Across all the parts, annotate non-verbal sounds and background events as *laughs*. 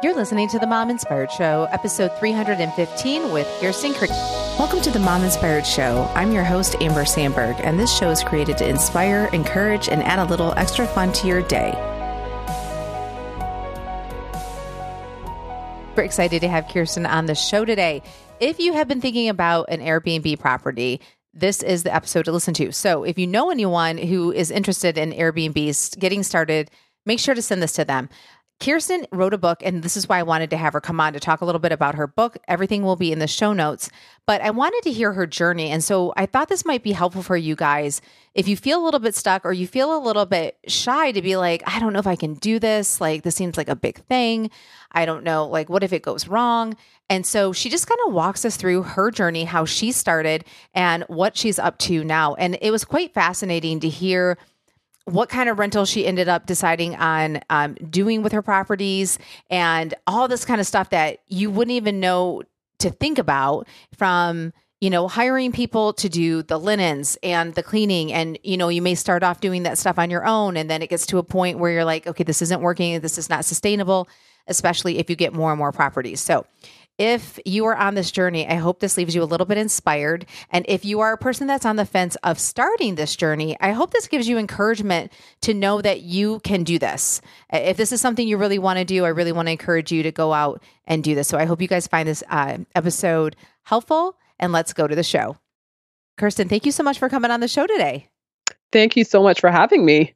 You're listening to the Mom Inspired Show, episode 315 with Kirsten Crick. Welcome to the Mom Inspired Show. I'm your host, Amber Sandberg, and this show is created to inspire, encourage, and add a little extra fun to your day. We're excited to have Kirsten on the show today. If you have been thinking about an Airbnb property, this is the episode to listen to. So, if you know anyone who is interested in Airbnbs getting started, make sure to send this to them. Kirsten wrote a book, and this is why I wanted to have her come on to talk a little bit about her book. Everything will be in the show notes, but I wanted to hear her journey. And so I thought this might be helpful for you guys. If you feel a little bit stuck or you feel a little bit shy to be like, I don't know if I can do this. Like, this seems like a big thing. I don't know. Like, what if it goes wrong? And so she just kind of walks us through her journey, how she started, and what she's up to now. And it was quite fascinating to hear what kind of rental she ended up deciding on um, doing with her properties and all this kind of stuff that you wouldn't even know to think about from you know hiring people to do the linens and the cleaning. And you know you may start off doing that stuff on your own and then it gets to a point where you're like okay this isn't working. This is not sustainable especially if you get more and more properties. So if you are on this journey, I hope this leaves you a little bit inspired. And if you are a person that's on the fence of starting this journey, I hope this gives you encouragement to know that you can do this. If this is something you really want to do, I really want to encourage you to go out and do this. So I hope you guys find this uh, episode helpful. And let's go to the show. Kirsten, thank you so much for coming on the show today. Thank you so much for having me.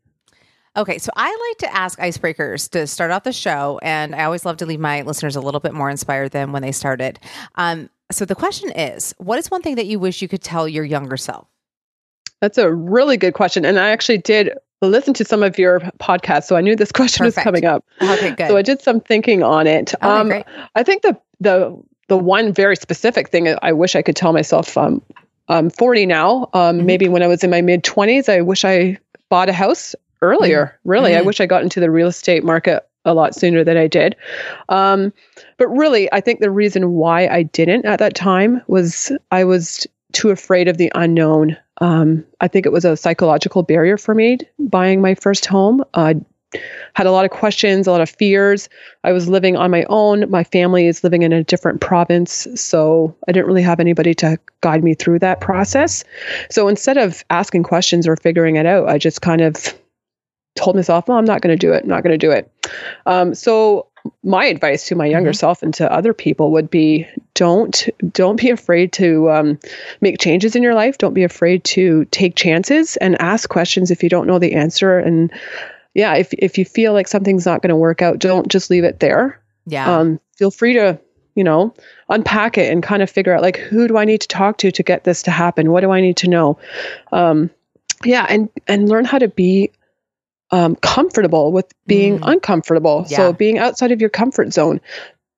Okay, so I like to ask icebreakers to start off the show, and I always love to leave my listeners a little bit more inspired than when they started. Um, so the question is, what is one thing that you wish you could tell your younger self? That's a really good question, and I actually did listen to some of your podcasts, so I knew this *laughs* question Perfect. was coming up. Okay, good. So I did some thinking on it. Okay, um, great. I think the the the one very specific thing I wish I could tell myself. Um, I'm 40 now. Um, mm-hmm. Maybe when I was in my mid 20s, I wish I bought a house earlier. Mm-hmm. Really, mm-hmm. I wish I got into the real estate market a lot sooner than I did. Um, but really, I think the reason why I didn't at that time was I was too afraid of the unknown. Um, I think it was a psychological barrier for me buying my first home. I had a lot of questions, a lot of fears. I was living on my own. My family is living in a different province. So I didn't really have anybody to guide me through that process. So instead of asking questions or figuring it out, I just kind of told myself, "Well, I'm not going to do it. I'm not going to do it." Um, so my advice to my younger mm-hmm. self and to other people would be don't don't be afraid to um, make changes in your life don't be afraid to take chances and ask questions if you don't know the answer and yeah if, if you feel like something's not going to work out don't just leave it there yeah um, feel free to you know unpack it and kind of figure out like who do i need to talk to to get this to happen what do i need to know um, yeah and and learn how to be um, comfortable with being mm. uncomfortable. Yeah. So being outside of your comfort zone.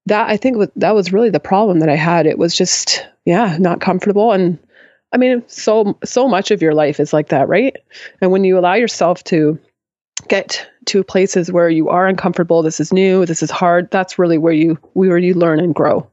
That I think was, that was really the problem that I had. It was just yeah, not comfortable and I mean so so much of your life is like that, right? And when you allow yourself to get to places where you are uncomfortable, this is new, this is hard, that's really where you where you learn and grow.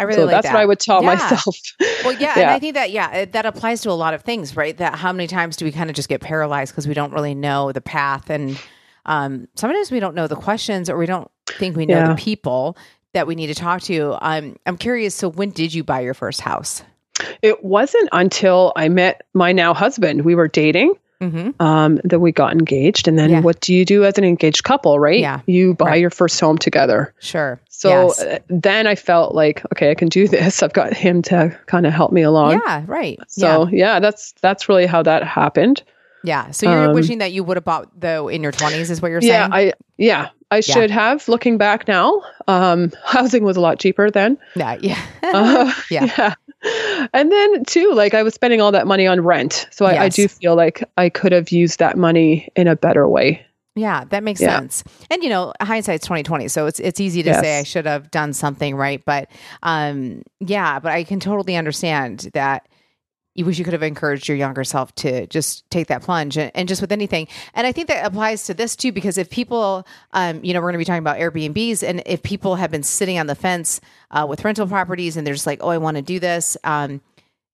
I really so like that's that. what I would tell yeah. myself. *laughs* well, yeah, yeah, and I think that yeah, that applies to a lot of things, right? That how many times do we kind of just get paralyzed because we don't really know the path, and um, sometimes we don't know the questions, or we don't think we know yeah. the people that we need to talk to. Um, I'm curious. So, when did you buy your first house? It wasn't until I met my now husband. We were dating mm-hmm. um, that we got engaged. And then yeah. what do you do as an engaged couple, right? Yeah. You buy right. your first home together. Sure. So yes. Uh, then I felt like, okay, I can do this. I've got him to kind of help me along. Yeah, right. So yeah, yeah that's that's really how that happened. Yeah. So you're um, wishing that you would have bought though in your 20s is what you're saying? Yeah, I yeah, I yeah. should have looking back now. Um *laughs* housing was a lot cheaper then. Yeah, yeah. uh, *laughs* yeah. *laughs* yeah and then too, like I was spending all that money on rent. So I, yes. I do feel like I could have used that money in a better way. Yeah, that makes yeah. sense. And you know, hindsight's twenty twenty, so it's it's easy to yes. say I should have done something right, but um, yeah, but I can totally understand that you wish you could have encouraged your younger self to just take that plunge and, and just with anything. And I think that applies to this too, because if people, um, you know, we're going to be talking about Airbnbs, and if people have been sitting on the fence uh, with rental properties and they're just like, oh, I want to do this, um,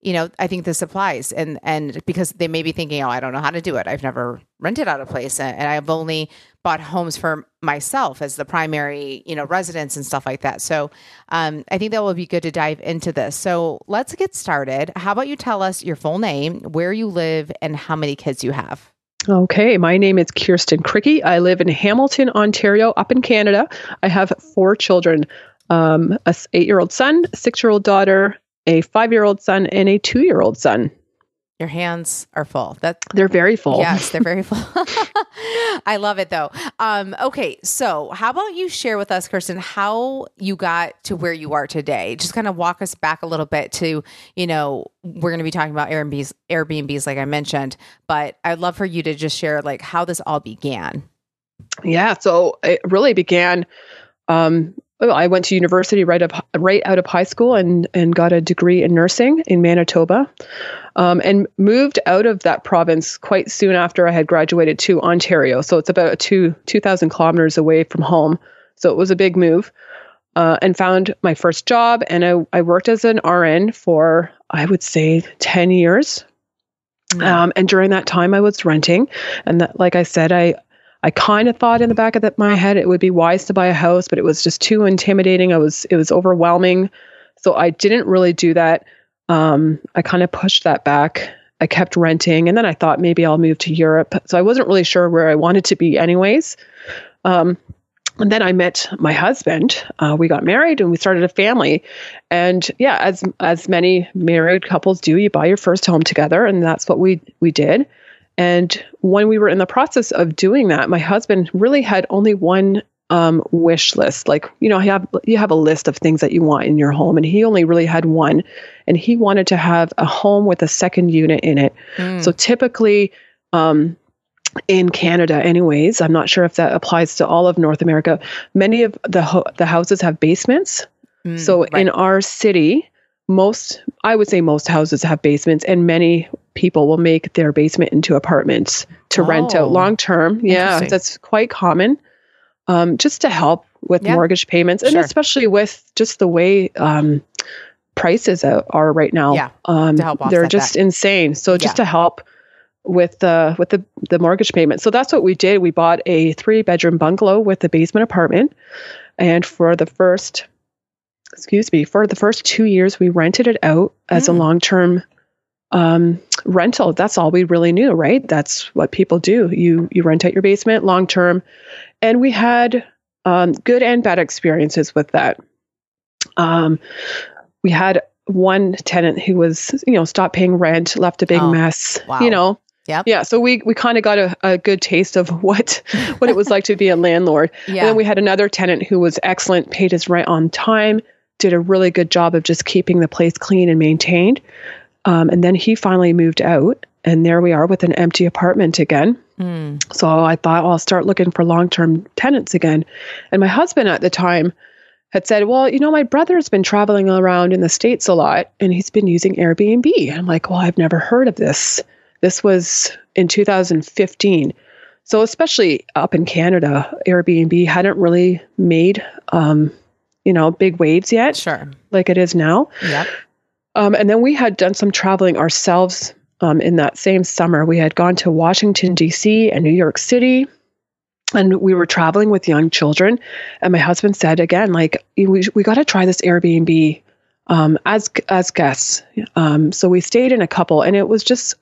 you know, I think this applies, and and because they may be thinking, oh, I don't know how to do it. I've never rented out a place, and, I've only bought homes for myself as the primary, you know, residence and stuff like that. So, um, I think that will be good to dive into this. So, let's get started. How about you tell us your full name, where you live, and how many kids you have? Okay, my name is Kirsten Cricky. I live in Hamilton, Ontario, up in Canada. I have four children um, a eight year old son, six year old daughter, a five year old son, and a two year old son. Your hands are full. That they're very full. Yes, they're very *laughs* full. *laughs* I love it though. Um, okay, so how about you share with us, Kirsten, how you got to where you are today? Just kind of walk us back a little bit to, you know, we're going to be talking about Airbnbs, Airbnbs, like I mentioned, but I'd love for you to just share like how this all began. Yeah, so it really began um, I went to university right up right out of high school and and got a degree in nursing in Manitoba, um, and moved out of that province quite soon after I had graduated to Ontario. So it's about two two thousand kilometers away from home. So it was a big move, uh, and found my first job. And I I worked as an RN for I would say ten years. Um, and during that time, I was renting, and that, like I said, I I kind of thought in the back of the, my head it would be wise to buy a house, but it was just too intimidating. I was it was overwhelming, so I didn't really do that. Um, I kind of pushed that back. I kept renting, and then I thought maybe I'll move to Europe. So I wasn't really sure where I wanted to be, anyways. Um, and then I met my husband. Uh, we got married and we started a family. And yeah, as as many married couples do, you buy your first home together, and that's what we we did. And when we were in the process of doing that, my husband really had only one um, wish list. Like, you know, you have you have a list of things that you want in your home, and he only really had one, and he wanted to have a home with a second unit in it. Mm. So typically, um, in Canada, anyways, I'm not sure if that applies to all of North America. Many of the ho- the houses have basements. Mm, so right. in our city, most I would say most houses have basements, and many people will make their basement into apartments to oh, rent out oh, long term. Yeah, that's quite common. Um, just to help with yeah. mortgage payments, and sure. especially with just the way um, prices are right now. Yeah, um, they're just that. insane. So just yeah. to help with the with the the mortgage payment. So that's what we did. We bought a three bedroom bungalow with a basement apartment, and for the first excuse me for the first two years we rented it out as mm. a long term um, rental. That's all we really knew, right? That's what people do. You you rent out your basement long term, and we had um, good and bad experiences with that. Um, we had one tenant who was, you know, stopped paying rent, left a big oh, mess. Wow. You know, yeah. Yeah. So we we kind of got a, a good taste of what *laughs* what it was like to be a landlord. Yeah. And then we had another tenant who was excellent, paid his rent on time, did a really good job of just keeping the place clean and maintained. Um, and then he finally moved out, and there we are with an empty apartment again. Mm. So I thought, well, I'll start looking for long term tenants again. And my husband at the time had said, Well, you know, my brother's been traveling around in the States a lot and he's been using Airbnb. And I'm like, Well, I've never heard of this. This was in 2015. So, especially up in Canada, Airbnb hadn't really made, um, you know, big waves yet. Sure. Like it is now. Yeah. Um, and then we had done some traveling ourselves um, in that same summer. We had gone to Washington, D.C. and New York City. And we were traveling with young children. And my husband said, again, like, we, we got to try this Airbnb um, as as guests. Um, so we stayed in a couple, and it was just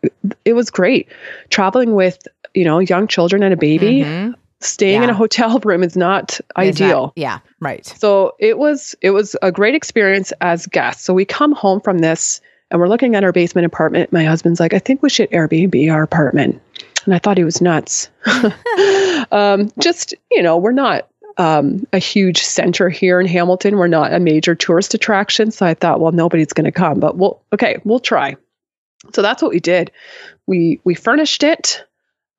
it was great traveling with you know young children and a baby. Mm-hmm staying yeah. in a hotel *laughs* room is not ideal. yeah, right. So it was it was a great experience as guests. So we come home from this and we're looking at our basement apartment. My husband's like, I think we should Airbnb our apartment. And I thought he was nuts. *laughs* um, just, you know, we're not um, a huge center here in Hamilton. We're not a major tourist attraction. So I thought, well, nobody's going to come, but we'll, okay, we'll try. So that's what we did. We, we furnished it.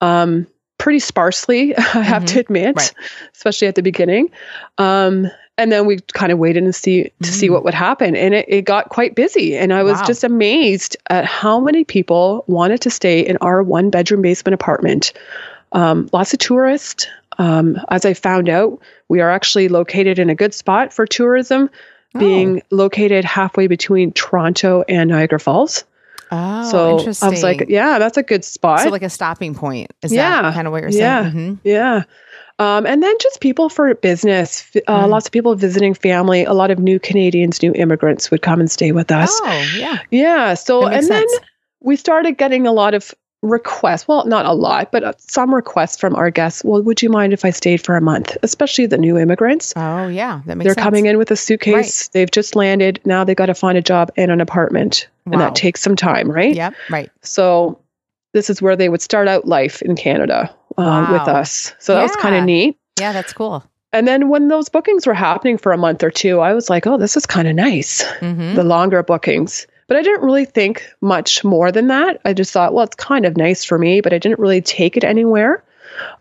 Um, pretty sparsely, *laughs* I have mm-hmm. to admit, right. especially at the beginning. Um, and then we kind of waited and see to mm. see what would happen, and it, it got quite busy. And I was wow. just amazed at how many people wanted to stay in our one bedroom basement apartment. Um, lots of tourists. Um, as I found out, we are actually located in a good spot for tourism. being located halfway between Toronto and Niagara Falls. Oh, so interesting. I was like, yeah, that's a good spot. so like a stopping point. Is Yeah. that kind of what you're saying? Yeah. Mhm. yeah. Um, and then just people for business, uh, Mm. lots of people visiting family. A lot of new Canadians, new immigrants would come and stay with us. Oh, yeah. Yeah. So, and makes then we started getting a lot of requests. Well, not a lot, but uh, some requests from our guests. Well, would you mind if I stayed for a month? Especially the new immigrants. Oh, yeah. That makes They're sense. coming in with a suitcase. They've just landed. Now they've got to find a job and an apartment. And that takes some time, right? Yep. Right. So this is where they would start out life in Canada uh, with us. So that was kind of neat. Yeah, that's cool. And then when those bookings were happening for a month or two, I was like, oh, this is kind of nice, hmm the longer bookings. But I didn't really think much more than that. I just thought, well, it's kind of nice for me, but I didn't really take it anywhere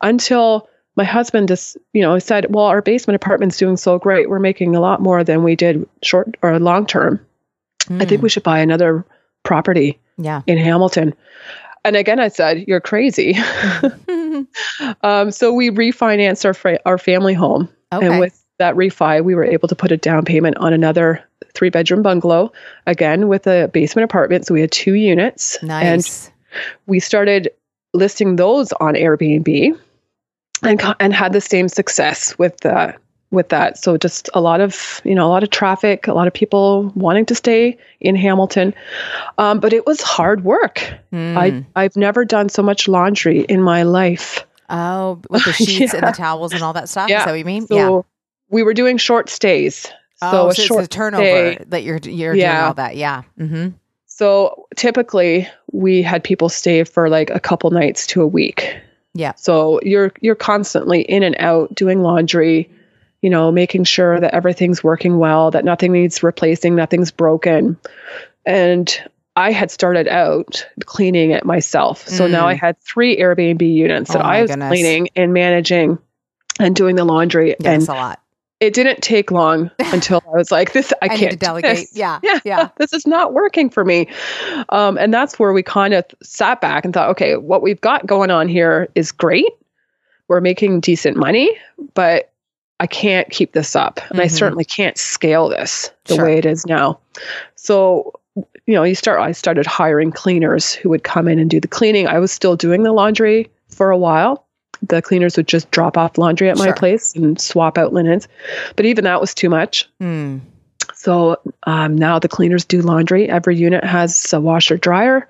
until my husband just, you know, said, well, our basement apartment's doing so great. We're making a lot more than we did short or long term. I think we should buy another property Mm. Yeah. in Hamilton. And again, I said, "You're crazy." *laughs* um, so we refinanced our fra- our family home, okay. and with that refi, we were able to put a down payment on another three bedroom bungalow, again with a basement apartment. So we had two units, and we started listing those on Airbnb, and and had the same success with uh, with that. So just a lot of you know a lot of traffic, a lot of people wanting to stay in Hamilton, um, but it was hard work. Mm. I I've never done so much laundry in my life. oh, with the *laughs* sheets and the towels and all that stuff. Is Yeah. that what you mean? So yeah. We were doing short stays. So oh, a so short it's a turnover stay. that you're you're doing all that. Yeah. Mm-hmm. So typically we had people stay for like a couple nights to a week. Yeah. So you're you're constantly in and out doing laundry, you know, making sure that everything's working well, that nothing needs replacing, nothing's broken. And I had started out cleaning it myself. So now Mm. I had three Airbnb units that Oh my I was goodness. cleaning and managing and doing the laundry. Yeah, and that's a lot. It didn't take long *laughs* until I was like, this, I, I, can't delegate. Yeah. Yeah. Yeah. *laughs* this is not working for me. Um, and that's where we kind of sat back and thought, okay, what we've got going on here is great. We're making decent money, but I can't keep this up. And I Mhm. certainly can't scale this the Sure. way it is now. So, you know, you start, I started hiring cleaners who would come in and do the cleaning. I was still doing the laundry for a while. The cleaners would just drop off laundry at my Sure. place and swap out linens. But even that was too much. Mm. So um, now the cleaners do laundry. Every unit has a washer dryer.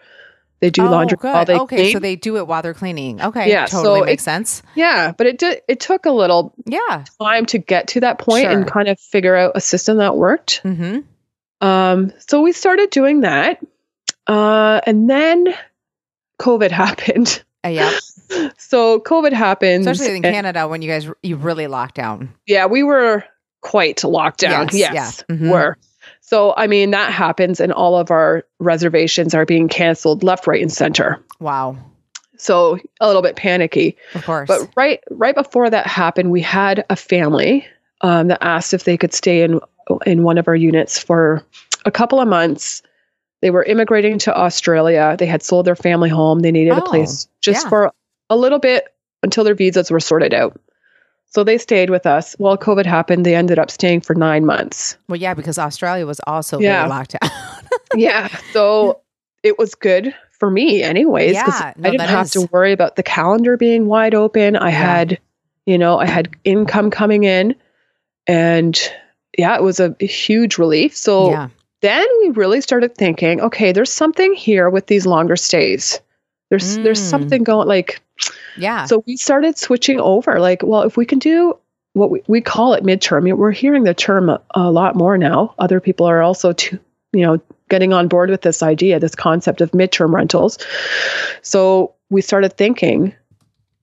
They do oh, laundry good. while they okay, clean. so they do it while they're cleaning. Okay. Yeah, Totally so makes it- sense. yeah, but it did. It took a little Yeah. time to get to that point and Sure. kind of figure out a system that worked. Mm-hmm. Um, so we started doing that, uh, and then COVID *laughs* happened. Uh, yeah. *laughs* So COVID happened, Especially in Canada when you guys you really locked down. yeah, we were quite locked down. Yes, Yes, yeah. Mhm. were. So I mean that happens, and all of our reservations are being canceled left, right, and center. Wow. So a little bit panicky. Of course. But right right before that happened, we had a family um, that asked if they could stay in in one of our units for a couple of months. They were immigrating to Australia. They had sold their family home. They needed Oh, a place just yeah. for a little bit until their visas were sorted out. So they stayed with us. While COVID happened, they ended up staying for nine months. well, yeah, because Australia was also Yeah. locked down. *laughs* yeah. So it was good for me, anyways, because Yeah, no, I didn't have is- to worry about the calendar being wide open. I Yeah. had, you know, I had income coming in, and yeah, it was a huge relief. So yeah. Then we really started thinking, okay, there's something here with these longer stays. There's there's Mm. something going like Yeah. so we started switching over. Like, well, if we can do what we, we call it midterm, we're hearing the term a, a lot more now. Other people are also, to, you know, getting on board with this idea, this concept of midterm rentals. So we started thinking,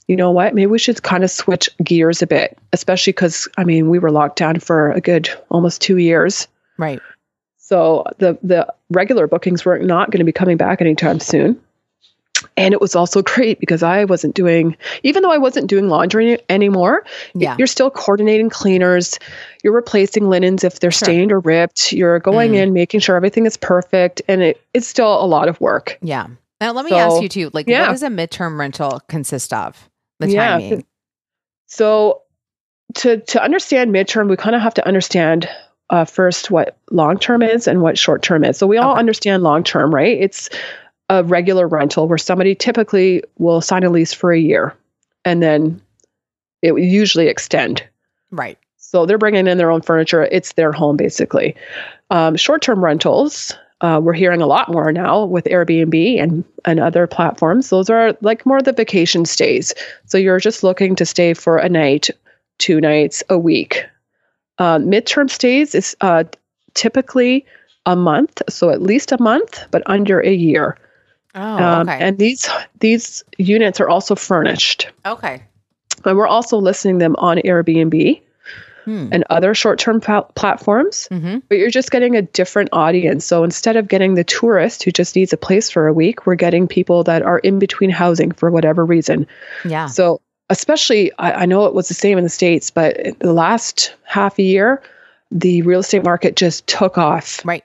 you know what, maybe we should kind of switch gears a bit, especially because, I mean, we were locked down for a good almost two years. right. So the the regular bookings were not going to be coming back anytime soon. And it was also great because I wasn't doing, even though I wasn't doing laundry anymore, Yeah. you're still coordinating cleaners. You're replacing linens if they're Sure. stained or ripped. You're going Mm. in, making sure everything is perfect. And it, it's still a lot of work. Yeah. Now let me So, ask you too, like yeah. what does a midterm rental consist of? The Yeah. timing. So to to understand midterm, we kind of have to understand uh, first what long term is and what short term is. So we all Okay. understand long term, right? It's a regular rental where somebody typically will sign a lease for a year and then it will usually extend. Right. So they're bringing in their own furniture. It's their home, basically. Um, Short term rentals, uh, we're hearing a lot more now with Airbnb and, and other platforms. Those are like more the vacation stays. So you're just looking to stay for a night, two nights, a week. Uh, midterm stays is uh, typically a month, so at least a month, but under a year. Oh, Um, okay. And these these units are also furnished. okay. And we're also listing them on Airbnb Hmm. and other short-term pla- platforms Mm-hmm. but you're just getting a different audience so instead of getting the tourist who just needs a place for a week we're getting people that are in between housing for whatever reason Yeah. so especially I, I know it was the same in the states but the last half a year the real estate market just took off Right.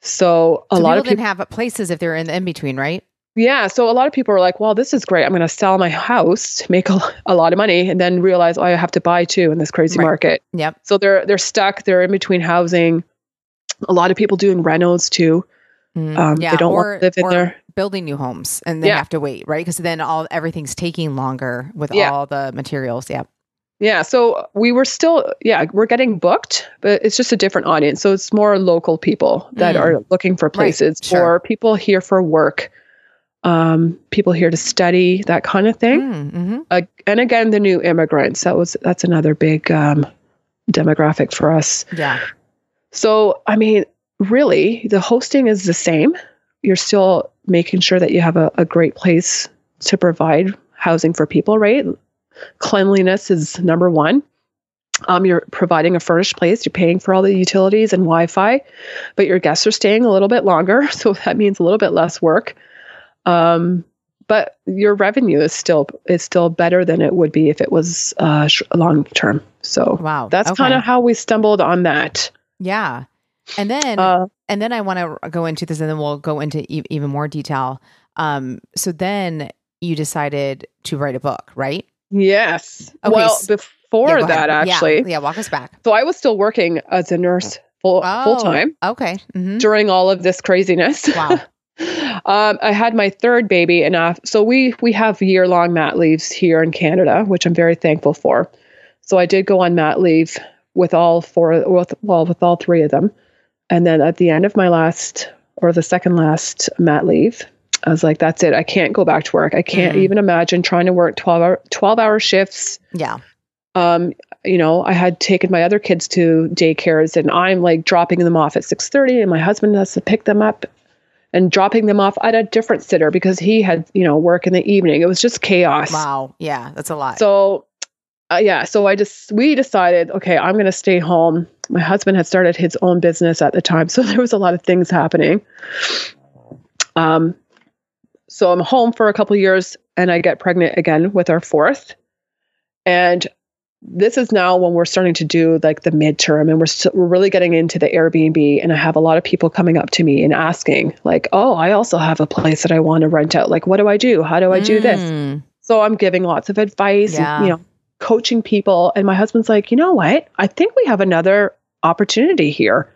so a so lot people of people didn't have places if they're in the in between, right? yeah so a lot of people are like well this is great i'm going to sell my house make a, a lot of money and then realize oh, i have to buy too in this crazy Right. market Yep. So they're they're stuck. They're in between housing. A lot of people doing renos too. Mm, Um, yeah. They don't or, want to live in there. building new homes and they Yeah. have to wait, right? Because then all everything's taking longer with Yeah. all the materials. Yeah. Yeah. So we were still yeah we're getting booked, but it's just a different audience. So it's more local people that Mm. are looking for places, sure. or people here for work, um, people here to study, that kind of thing. Mm-hmm. Uh, and again, the new immigrants. That was that's another big um, demographic for us. Yeah. So, I mean, really, the hosting is the same. You're still making sure that you have a, a great place to provide housing for people, right? Cleanliness is number one. Um, you're providing a furnished place, you're paying for all the utilities and Wi Fi, but your guests are staying a little bit longer. *laughs* So that means a little bit less work. Um, but your revenue is still is still better than it would be if it was uh, sh- long term. So Wow. that's Okay. kind of how we stumbled on that. Yeah. And then Uh, and then I want to go into this and then we'll go into e- even more detail. Um so then you decided to write a book, right? Yes. Okay, well, s- before Yeah, that, ahead. Actually, Yeah, walk us back. so I was still working as a nurse full Oh. full time Okay. hmm during all of this craziness. Wow. *laughs* um, I had my third baby, and uh, so we we have year long mat leaves here in Canada, which I'm very thankful for. So I did go on mat leave with all four, with, well, with all three of them, and then at the end of my last or the second last mat leave. I was like, that's it. I can't go back to work. I can't Mhm. even imagine trying to work 12 hour, 12 hour shifts Yeah. um, you know, I had taken my other kids to daycares and I'm like dropping them off at 6:30 and my husband has to pick them up and dropping them off at a different sitter because he had, you know, work in the evening. It was just chaos. Wow. Yeah, that's a lot. So uh, yeah, so I just we decided, okay, I'm going to stay home. My husband had started his own business at the time, *laughs* so there was a lot of things happening. Um so I'm home for a couple of years and I get pregnant again with our fourth. And this is now when we're starting to do like the midterm and we're st- we're really getting into the Airbnb and I have a lot of people coming up to me and asking like, "Oh, I also have a place that I want to rent out. Like, what do I do? How do I do this?" Mm. So I'm giving lots of advice, Yeah. and, you know, coaching people. And my husband's like, you know what? I think we have another opportunity here.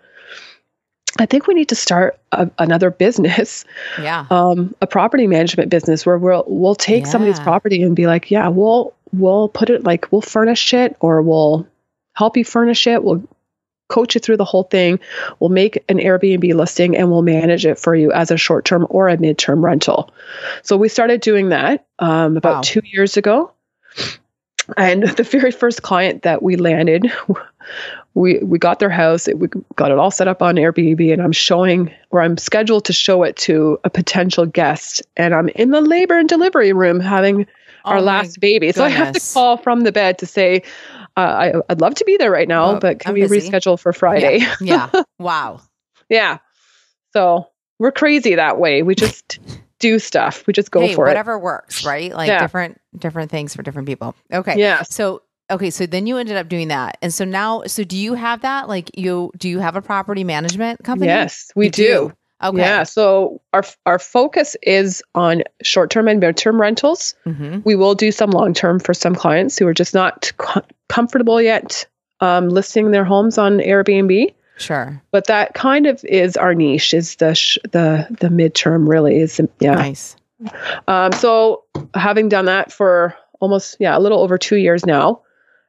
I think we need to start a, another business, Yeah. um, a property management business where we'll we'll take somebody's Yeah. property and be like, yeah, we'll we'll put it like we'll furnish it or we'll help you furnish it. We'll coach you through the whole thing. We'll make an Airbnb listing and we'll manage it for you as a short term or a midterm rental. So we started doing that um, about Wow. two years ago. And *laughs* the very first client that we landed, *laughs* we we got their house. We got it all set up on Airbnb, and I'm showing, or I'm scheduled to show it to a potential guest. And I'm in the labor and delivery room having our Oh my last baby. So I have to call from the bed to say, uh, I, I'd love to be there right now, but can I'm we busy." reschedule for Friday? Yeah. *laughs* Wow. Yeah. So we're crazy that way. We just do stuff. We just go hey, for whatever works, right? Like Yeah. different different things for different people. Okay. Yeah. So okay, so then you ended up doing that, and so now, so do you have that? Like you, do you have a property management company? Yes, we You do. Okay. Yeah. So our our focus is on short term and mid term rentals. hmm We will do some long term for some clients who are just not co- comfortable yet um, listing their homes on Airbnb. Sure. But that kind of is our niche. Is the sh- the the midterm really is yeah. Nice. Um, so having done that for almost yeah a little over two years now,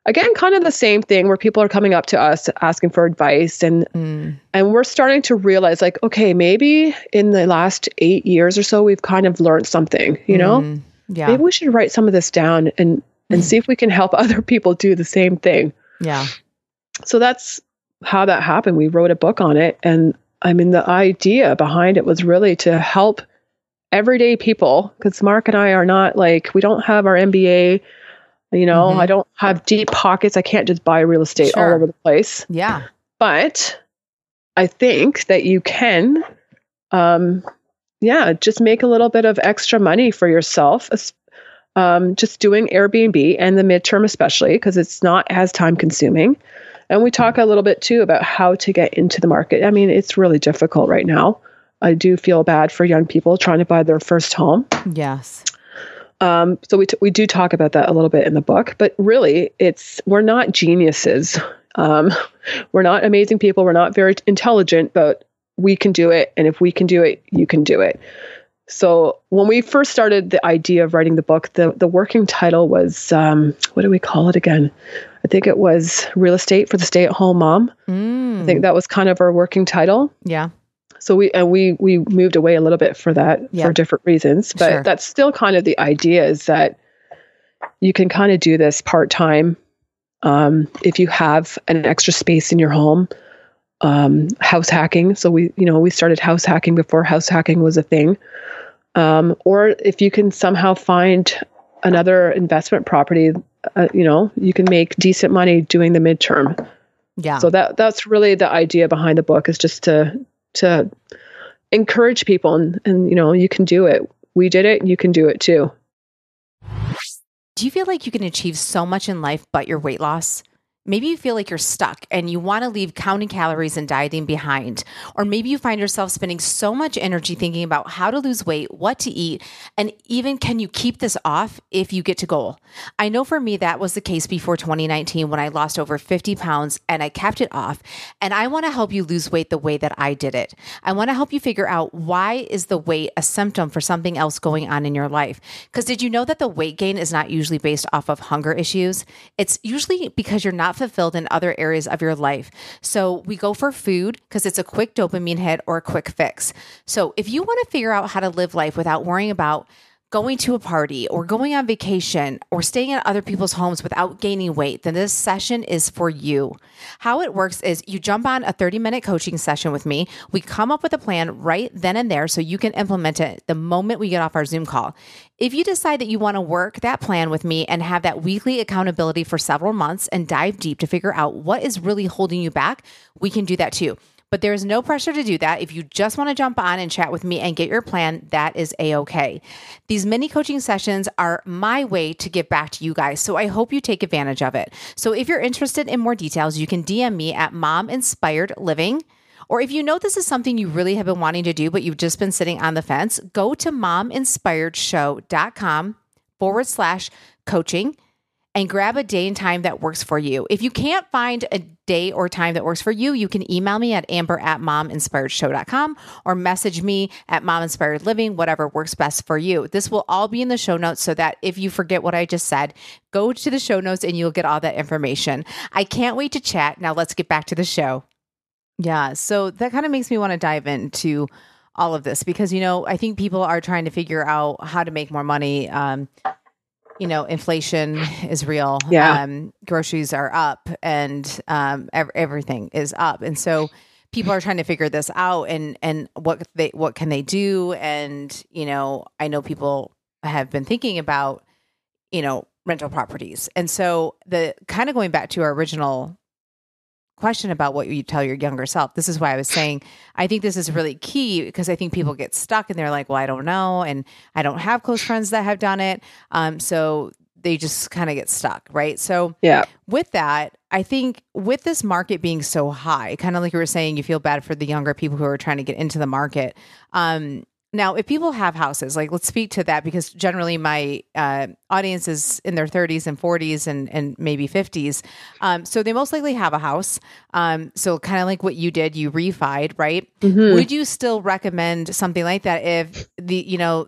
again kind of the same thing where people are coming up to us asking for advice and mm. and we're starting to realize like okay maybe in the last eight years or so we've kind of learned something you know mm. yeah maybe we should write some of this down and and mm. see if we can help *laughs* other people do the same thing yeah so that's how that happened we wrote a book on it and i mean the idea behind it was really to help everyday people because mark and i are not like we don't have our mba you know, mm-hmm. I don't have deep pockets. I can't just buy real estate sure. all over the place. Yeah. But I think that you can, um, yeah, just make a little bit of extra money for yourself. Um, just doing Airbnb and the midterm, especially because it's not as time consuming. And we talk a little bit too about how to get into the market. I mean, it's really difficult right now. I do feel bad for young people trying to buy their first home. Yes. Um, so we, t- we do talk about that a little bit in the book, but really, it's we're not geniuses. Um, *laughs* we're not amazing people. We're not very intelligent, but we can do it. And if we can do it, you can do it. So when we first started the idea of writing the book, the the working title was um, what do we call it again? I think it was real estate for the stay at home mom. Mm. I think that was kind of our working title. Yeah. So we and we we moved away a little bit for that for different reasons, but sure. that's still kind of the idea is that you can kind of do this part time um, if you have an extra space in your home. Um, house hacking. So we you know we started house hacking before house hacking was a thing. Um, or if you can somehow find another investment property, uh, you know you can make decent money doing the midterm. Yeah. So that that's really the idea behind the book is just to to encourage people and, and you know you can do it we did it you can do it too do you feel like you can achieve so much in life but your weight loss Maybe you feel like you're stuck and you want to leave counting calories and dieting behind. Or maybe you find yourself spending so much energy thinking about how to lose weight, what to eat, and even can you keep this off if you get to goal. I know for me that was the case before 2019 when I lost over 50 pounds and I kept it off. And I want to help you lose weight the way that I did it. I want to help you figure out why is the weight a symptom for something else going on in your life? Because did you know that the weight gain is not usually based off of hunger issues? It's usually because you're not not fulfilled in other areas of your life. So we go for food because it's a quick dopamine hit or a quick fix. So if you want to figure out how to live life without worrying about going to a party or going on vacation or staying at other people's homes without gaining weight, then this session is for you. How it works is you jump on a 30 minute coaching session with me. We come up with a plan right then and there so you can implement it the moment we get off our Zoom call. If you decide that you want to work that plan with me and have that weekly accountability for several months and dive deep to figure out what is really holding you back, we can do that too. But there is no pressure to do that. If you just want to jump on and chat with me and get your plan, that is a okay. These mini coaching sessions are my way to give back to you guys. So I hope you take advantage of it. So if you're interested in more details, you can DM me at Mom Inspired Living. Or if you know this is something you really have been wanting to do, but you've just been sitting on the fence, go to mominspiredshow.com forward slash coaching and grab a day and time that works for you. If you can't find a day or time that works for you, you can email me at amber at mominspiredshow.com or message me at mom inspired living, whatever works best for you. This will all be in the show notes so that if you forget what I just said, go to the show notes and you'll get all that information. I can't wait to chat. Now let's get back to the show. Yeah. So that kind of makes me want to dive into all of this because, you know, I think people are trying to figure out how to make more money. Um, you know, inflation is real. Yeah. Um, groceries are up and um, ev- everything is up. And so people are trying to figure this out and, and what they, what can they do? And, you know, I know people have been thinking about, you know, rental properties. And so the kind of going back to our original question about what you tell your younger self. This is why I was saying I think this is really key because I think people get stuck and they're like, "Well, I don't know," and I don't have close friends that have done it. Um, so they just kind of get stuck, right? So yeah, with that, I think with this market being so high, kind of like you were saying, you feel bad for the younger people who are trying to get into the market. Um, now, if people have houses, like let's speak to that because generally my uh, audience is in their 30s and 40s and, and maybe 50s. Um, so they most likely have a house. Um, so kind of like what you did, you refied, right? Mm-hmm. Would you still recommend something like that if the, you know,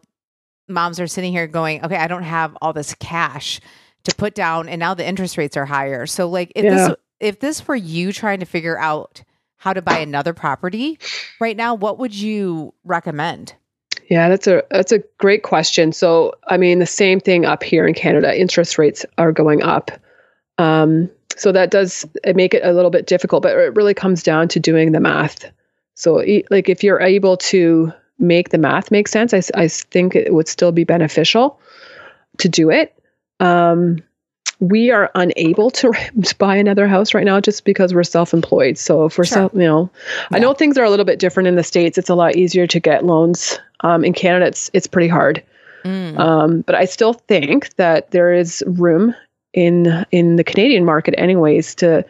moms are sitting here going, okay, I don't have all this cash to put down and now the interest rates are higher. So like if yeah. this, if this were you trying to figure out how to buy another property right now, what would you recommend? Yeah, that's a that's a great question. So, I mean, the same thing up here in Canada. Interest rates are going up, um, so that does make it a little bit difficult. But it really comes down to doing the math. So, like, if you're able to make the math make sense, I, I think it would still be beneficial to do it. Um, we are unable to, to, *laughs* buy another house right now just because we're self-employed. So if we're sure. self, you know, yeah. I know things are a little bit different in the states. It's a lot easier to get loans. Um, in Canada, it's it's pretty hard. Mm. Um, but I still think that there is room in in the Canadian market, anyways, to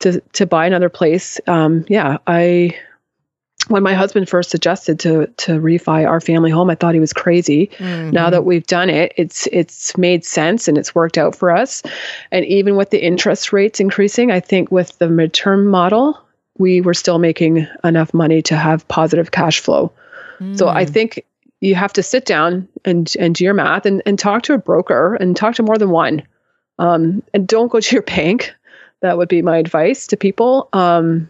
to to buy another place. Um, yeah, I when my husband first suggested to to refi our family home, I thought he was crazy. Mm-hmm. Now that we've done it, it's it's made sense and it's worked out for us. And even with the interest rates increasing, I think with the midterm model, we were still making enough money to have positive cash flow. Mm. So I mm. think you have to sit down and and do your math and, and talk to a broker and talk to more than one. Um, and don't go to your *laughs* bank. That would be my advice to people. Um,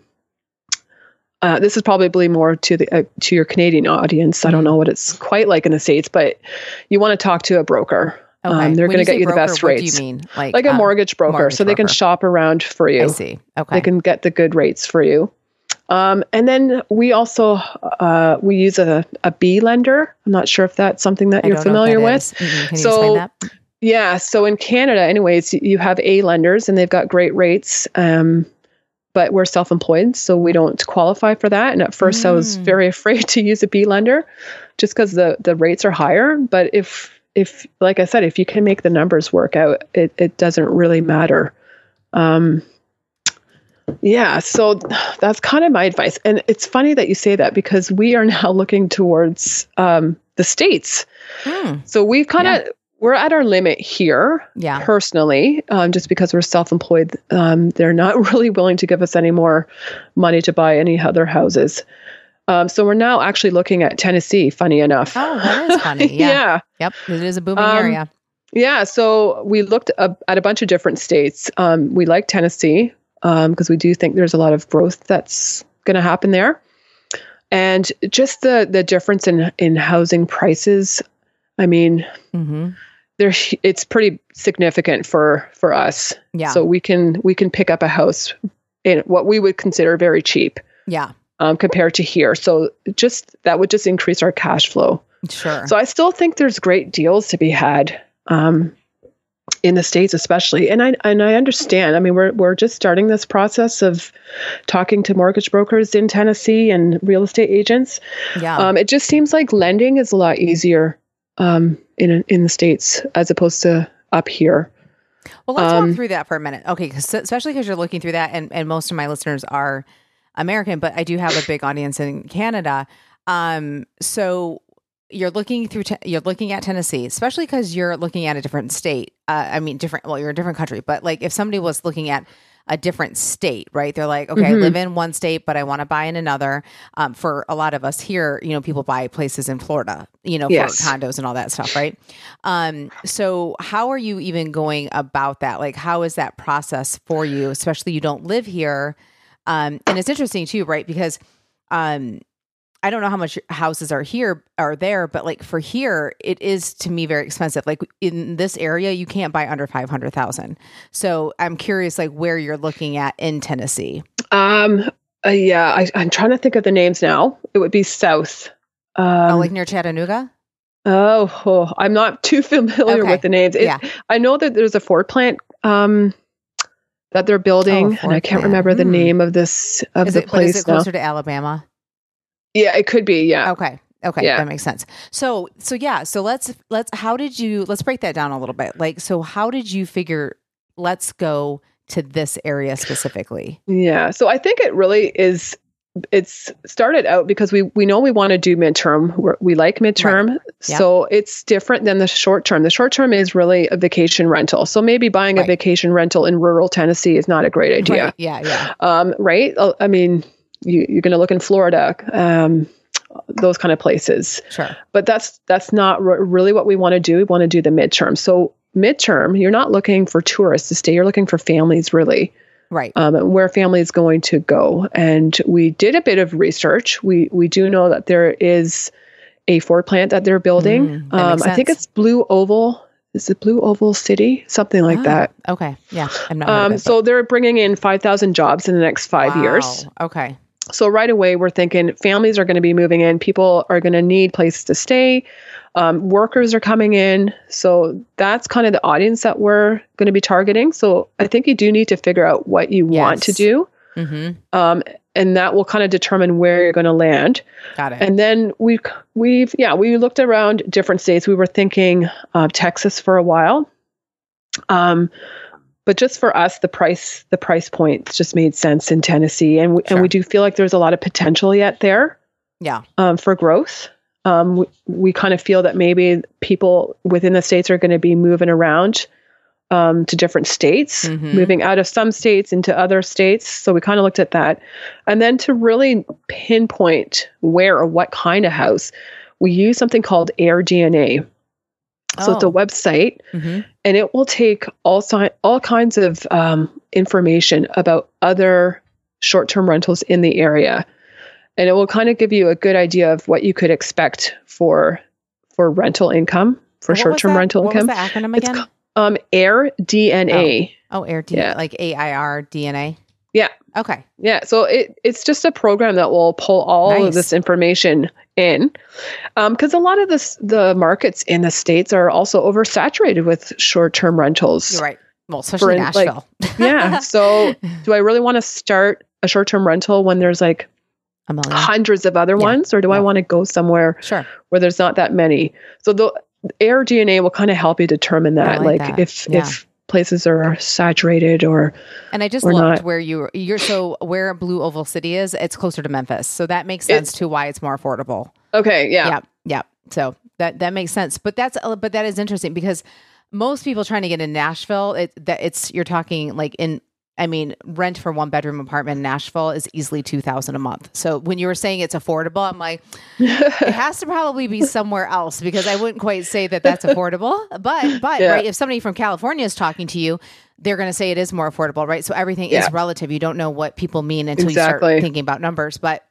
uh, this is probably more to the uh, to your Canadian audience. I don't mm-hmm. know what it's quite like in the states, but you want to talk to a broker. Okay. Um, they're going to get you broker, the best rates. What do you mean? Like, like a um, mortgage broker, mortgage so they can shop around for you. I see. Okay. They can get the good rates for you. Um, and then we also uh, we use a, a B lender. I'm not sure if that's something that you're familiar with. Mm-hmm. so, Yeah, so in Canada, anyways, you have A lenders and they've got great rates. Um, but we're self-employed, so we don't qualify for that. And at first, mm. I was mm. very *laughs* afraid to use a B lender, just because the the rates are higher. But if if like I said, if you can make the numbers work out, it it doesn't really matter. Um, yeah, so that's kind of my advice. And it's funny that you say that because we are *laughs* now looking towards um, the states. Mm. So we've kind of yeah we're at our limit here yeah. personally um, just because we're self-employed. Um, they're not *laughs* really willing to give us any more money to buy any other houses. Um, so we're now actually looking at tennessee funny enough. Oh that is *laughs* funny. Yeah, yeah. yep. It is a booming um, area. yeah so we looked at a bunch of different states. Um, we like tennessee because um, we do think there's a lot of growth that's going to happen there. And just the the difference in in housing prices I mean, mm-hmm there it's pretty significant for for us. Yeah. So we can we can pick up a house in what we would consider very cheap. Yeah. Um, compared to here. So just that would just increase our cash flow. Sure. So I still think there's great deals to be had. Um, in the states especially and i and i understand i mean we're we're just starting this process of talking to mortgage brokers in tennessee and real estate agents yeah um, it just seems like lending is a lot easier um, in in the states as opposed to up here. Well, let's um, walk through that for a minute, okay? Cause, especially because you're looking through that, and and most of my listeners are American, but I do have a big audience in Canada. Um, so you're looking through te- you're looking at Tennessee, especially because you're looking at a different state. Uh, I mean, different. Well, you're a different country, but like if somebody was looking at a different state, right? They're like, okay, mm-hmm. I live in one state, but I want to buy in another. Um, for a lot of us here, you know, people buy places in Florida, you know, yes. for condos and all that stuff, right? Um, so how are you even going about that? Like, how is that process for you, especially you don't live here? Um, and it's interesting too, right? Because um, I don't know how much houses are here are there, but like for here, it is to me very expensive. Like in this area, you can't buy under five hundred thousand. So I'm curious, like where you're looking at in Tennessee. Um. Uh, yeah, I, am trying to think of the names now. It would be south. Um, oh, like near Chattanooga. Oh, oh I'm not too familiar okay. with the names. It, yeah. I know that there's a Ford plant um, that they're building, oh, and I can't plant. remember the mm. name of this of is the it, place. Is it closer now. to Alabama? Yeah, it could be. Yeah. Okay. Okay, yeah. that makes sense. So, so yeah, so let's let's how did you let's break that down a little bit. Like, so how did you figure? Let's go to this area specifically. Yeah. So I think it really is it's started out because we we know we want to do midterm. We're, we like midterm, right. so it's different than the short term. The short term is really a vacation rental. So maybe buying right. a vacation rental in rural Tennessee is not a great idea. Right. Yeah, yeah. Um, right. I mean, you, you're going to look in Florida. Um, those kind of places. Sure. But that's that's not r- really what we want to do. We want to do the midterm. So midterm, you're not looking for tourists to stay. You're looking for families, really right um, where family is going to go and we did a bit of research we we do know that there is a ford plant that they're building mm, that um, i think it's blue oval is it blue oval city something like oh, that okay yeah i'm not um, it, so they're bringing in 5000 jobs in the next five wow. years okay so right away we're thinking families are going to be moving in people are going to need places to stay um, workers are coming in. So that's kind of the audience that we're going to be targeting. So I think you do need to figure out what you yes. want to do. Mm-hmm. Um, and that will kind of determine where you're going to land. Got it. And then we we've yeah we looked around different states. We were thinking uh, Texas for a while, um, but just for us, the price the price points just made sense in Tennessee, and we, sure. and we do feel like there's a lot of potential yet there. Yeah. Um, for growth um, we, we kind of feel that maybe people within the states are going to be moving around um, to different states, mm-hmm. moving out of some states into other states. So we kind of looked at that. And then to really pinpoint where or what kind of house, we use something called AirDNA. So oh. it's a oh. website, mm-hmm. and it will take all si- all kinds of um, information about other short-term rentals in the area and it will kind of give you a good idea of what you could expect for for rental income for short term rental what income. What was the acronym again? It's, um, Air DNA. Oh, oh Air DNA, yeah. like A I R DNA. Yeah. Okay. Yeah. So it, it's just a program that will pull all nice. of this information in, because um, a lot of this the markets in the states are also oversaturated with short term rentals. You're right. Well, especially in, Nashville. Like, *laughs* yeah. So do I really want to start a short term rental when there's like hundreds of other yeah. ones, or do yeah. I want to go somewhere sure. where there's not that many? So the air dna will kind of help you determine that, like, like that. if yeah. if places are saturated or and i just loved not. where you you're so where blue oval city is it's closer to memphis. So that makes sense to why it's more affordable. Okay yeah. Yeah yeah so that that makes sense. But that's uh, but that is interesting because most people trying to get in nashville it that it's you're talking like in I mean, rent for one bedroom apartment in Nashville is easily two thousand a month. So when you were saying it's affordable, I'm like, *laughs* it has to probably be somewhere else because I wouldn't quite say that that's affordable. But but yeah. right, if somebody from California is talking to you, they're going to say it is more affordable, right? So everything yeah. is relative. You don't know what people mean until exactly. you start thinking about numbers. But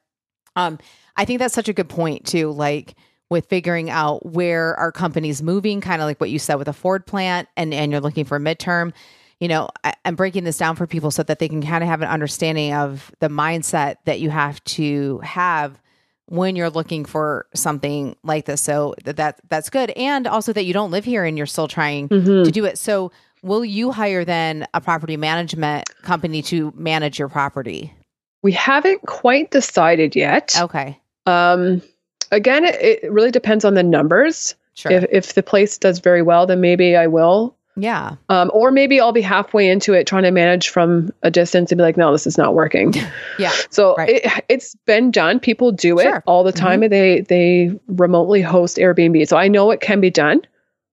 um, I think that's such a good point too. Like with figuring out where our company's moving, kind of like what you said with a Ford plant, and and you're looking for midterm you know, I, am breaking this down for people so that they can kind of have an understanding of the mindset that you have to have when you're looking for something like this. So that, that that's good, and also that you don't live here and you're still trying mm-hmm. to do it. So will you hire then a property management company to manage your property? We haven't quite decided yet. Okay. Um, again, it, it really depends on the numbers. Sure. If, if the place does very well, then maybe I will yeah. Um, or maybe I'll be halfway into it trying to manage from a distance and be like, no, this is not working. *laughs* yeah. So right. it, has been done. People do it all the time. Mm-hmm. They they remotely host Airbnb. So I know it can be done.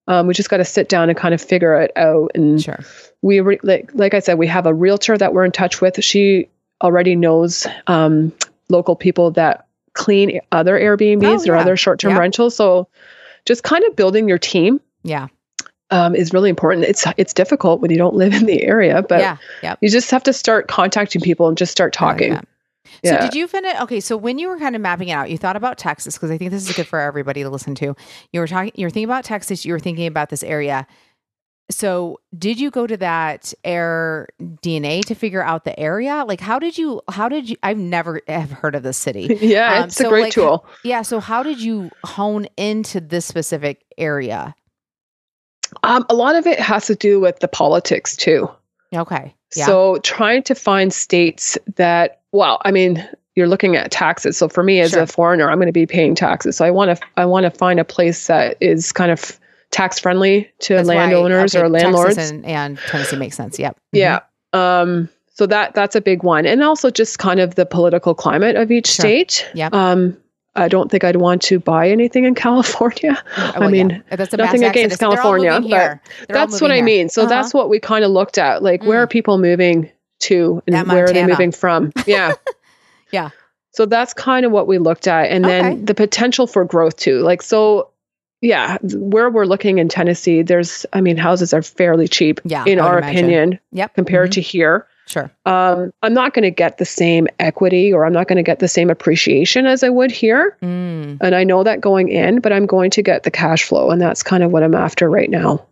Um, we just got to sit down and kind of figure it out. And sure. we re- like like I said, we have a realtor that we're in touch with. She already knows um, local people that clean other Airbnbs oh, or other short term yeah. rentals. So just kind of building your team. Yeah um, is really important. It's it's difficult when you don't live in the area, but yeah, yep. you just have to start contacting people and just start talking. Yeah. So did you finish? Okay, so when you were kind of mapping it out, you thought about Texas because I think this is good for everybody to listen to. You were talking, you were thinking about Texas. You were thinking about this area. So did you go to that air DNA to figure out the area? Like, how did you? How did you? I've never have heard of this city. *laughs* yeah, um, it's so a great like, tool. Yeah. So how did you hone into this specific area? Um, a lot of it has to do with the politics too. Okay. Yeah. So trying to find states that, well, I mean, you're looking at taxes. So for me as sure. a foreigner, I'm going to be paying taxes. So I want to, I want to find a place that is kind of tax friendly to That's landowners why, okay, or landlords. And, and, Tennessee makes sense. Yep. Mm-hmm. Yeah. Um, so that that's a big one, and also just kind of the political climate of each sure. state. Yeah. Um, I don't think I'd want to buy anything in *laughs* California. Oh, well, I mean, yeah. nothing against California, but that's what I mean. So uh-huh. that's what we kind of looked at. Like, mm. where are mm. people moving to and where are they moving from? *laughs* Yeah. yeah. So that's kind of what we looked at. And okay. then the potential for growth too. Like, so yeah, where we're looking in Tennessee, there's, I mean, houses are fairly cheap yeah, in our imagine. opinion yep. compared mm-hmm. to here. Sure. Um, I'm not going to get the same equity or I'm not going to get the same appreciation as I would here. Mm. And I know that going in, but I'm going to get the cash flow. And that's kind of what I'm after right now.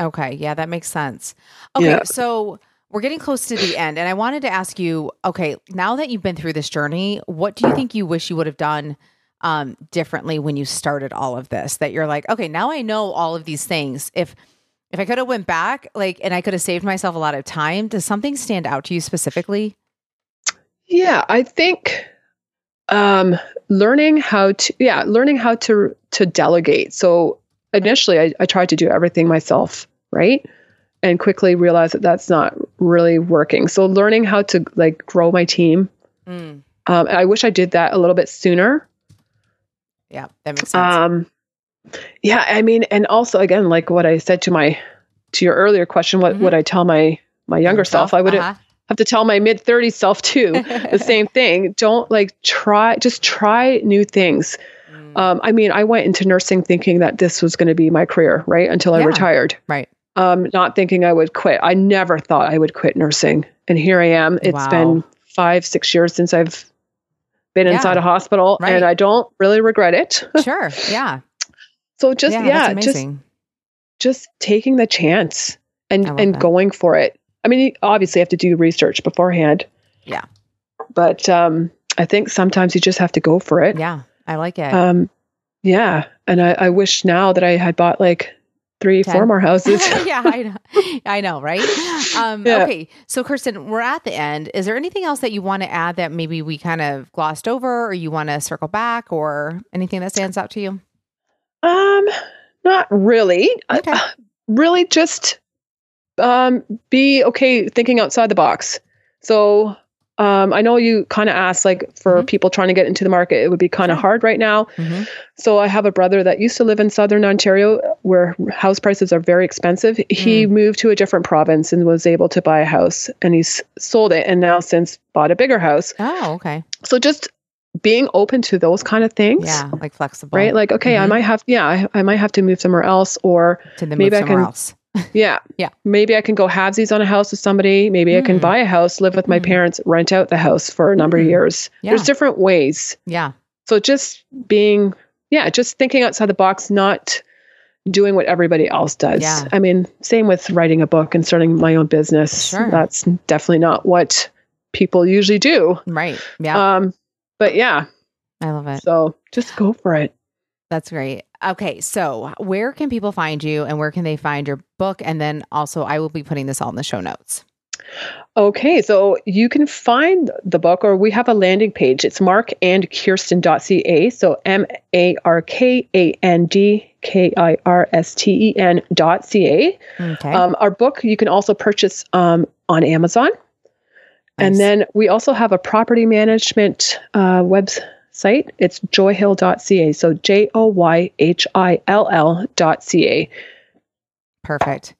Okay. Yeah, that makes sense. Okay. Yeah. So we're getting close to the end. And I wanted to ask you okay, now that you've been through this journey, what do you think you wish you would have done? um, differently when you started all of this that you're like okay now i know all of these things if if I could have went back, like, and I could have saved myself a lot of time, does something stand out to you specifically? Yeah, I think um, learning how to, yeah, learning how to to delegate. So initially, I, I tried to do everything myself, right, and quickly realized that that's not really working. So learning how to like grow my team. Mm. Um, I wish I did that a little bit sooner. Yeah, that makes sense. Um, yeah, I mean, and also again, like what I said to my to your earlier question, what mm-hmm. would I tell my my younger self? I would uh-huh. have to tell my mid 30s self too the *laughs* same thing. Don't like try just try new things. Mm. Um, I mean, I went into nursing thinking that this was going to be my career, right? Until I retired. Right. Um, not thinking I would quit. I never thought I would quit nursing. And here I am. It's wow. been five, six years since I've been yeah. inside a hospital right. and I don't really regret it. sure. Yeah. So just yeah, yeah just just taking the chance and and that. going for it. I mean, obviously, you have to do research beforehand. Yeah. But um, I think sometimes you just have to go for it. Yeah, I like it. Um, yeah, and I, I wish now that I had bought like three, Ten. four more *laughs* houses. yeah, I know. *laughs* I know, right? *laughs* Um, yeah. Okay, so Kirsten, we're at the end. Is there anything else that you want to add that maybe we kind of glossed over, or you want to circle back, or anything that stands out to you? Um, not really. Okay. Uh, really just um be okay thinking outside the box. So um, I know you kind of asked, like, for mm-hmm. people trying to get into the market, it would be kind of hard right now. Mm-hmm. So I have a brother that used to live in southern Ontario where house prices are very expensive. Mm. He moved to a different province and was able to buy a house and he's sold it and now since bought a bigger house. Oh, okay. So just being open to those kind of things. Yeah, like flexible. Right? Like, okay, mm-hmm. I might have yeah, I, I, might have to move somewhere else or maybe I can else. *laughs* yeah. Yeah. Maybe I can go halvesies on a house with somebody. Maybe mm. I can mm. buy a house, live with my mm. parents, rent out the house for a number mm. of years. Yeah. There's different ways. Yeah. So just being yeah, just thinking outside the box, not doing what everybody else does. Yeah. I mean, same with writing a book and starting my own business. Sure. That's definitely not what people usually do. Right. Yeah. Um, but yeah, I love it. So just go for it. That's great. Okay, so where can people find you and where can they find your book? And then also, I will be putting this all in the show notes. Okay, so you can find the book, or we have a landing page. It's markandkirsten.ca. So M A R K A N D K I R S T E N dot C A. Okay. Um, our book you can also purchase um, on Amazon. Nice. And then we also have a property management uh, website. It's joyhill.ca. So J O Y H I L L.ca. Perfect.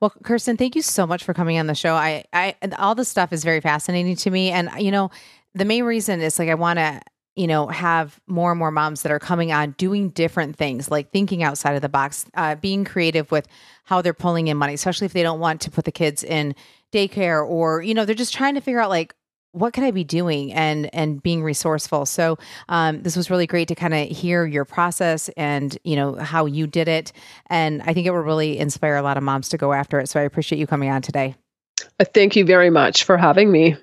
Well, Kirsten, thank you so much for coming on the show. I, I, all this stuff is very fascinating to me. And, you know, the main reason is like I want to, you know, have more and more moms that are coming on doing different things, like thinking outside of the box, uh, being creative with how they're pulling in money, especially if they don't want to put the kids in daycare or, you know, they're just trying to figure out like, what could I be doing and and being resourceful. So um, this was really great to kind of hear your process and you know how you did it, and I think it will really inspire a lot of moms to go after it. So I appreciate you coming on today. Uh, thank you very much for having me.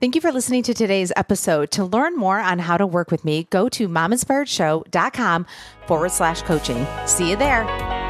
Thank you for listening to today's episode. To learn more on how to work with me, go to mominspiredshow.com forward slash coaching. See you there.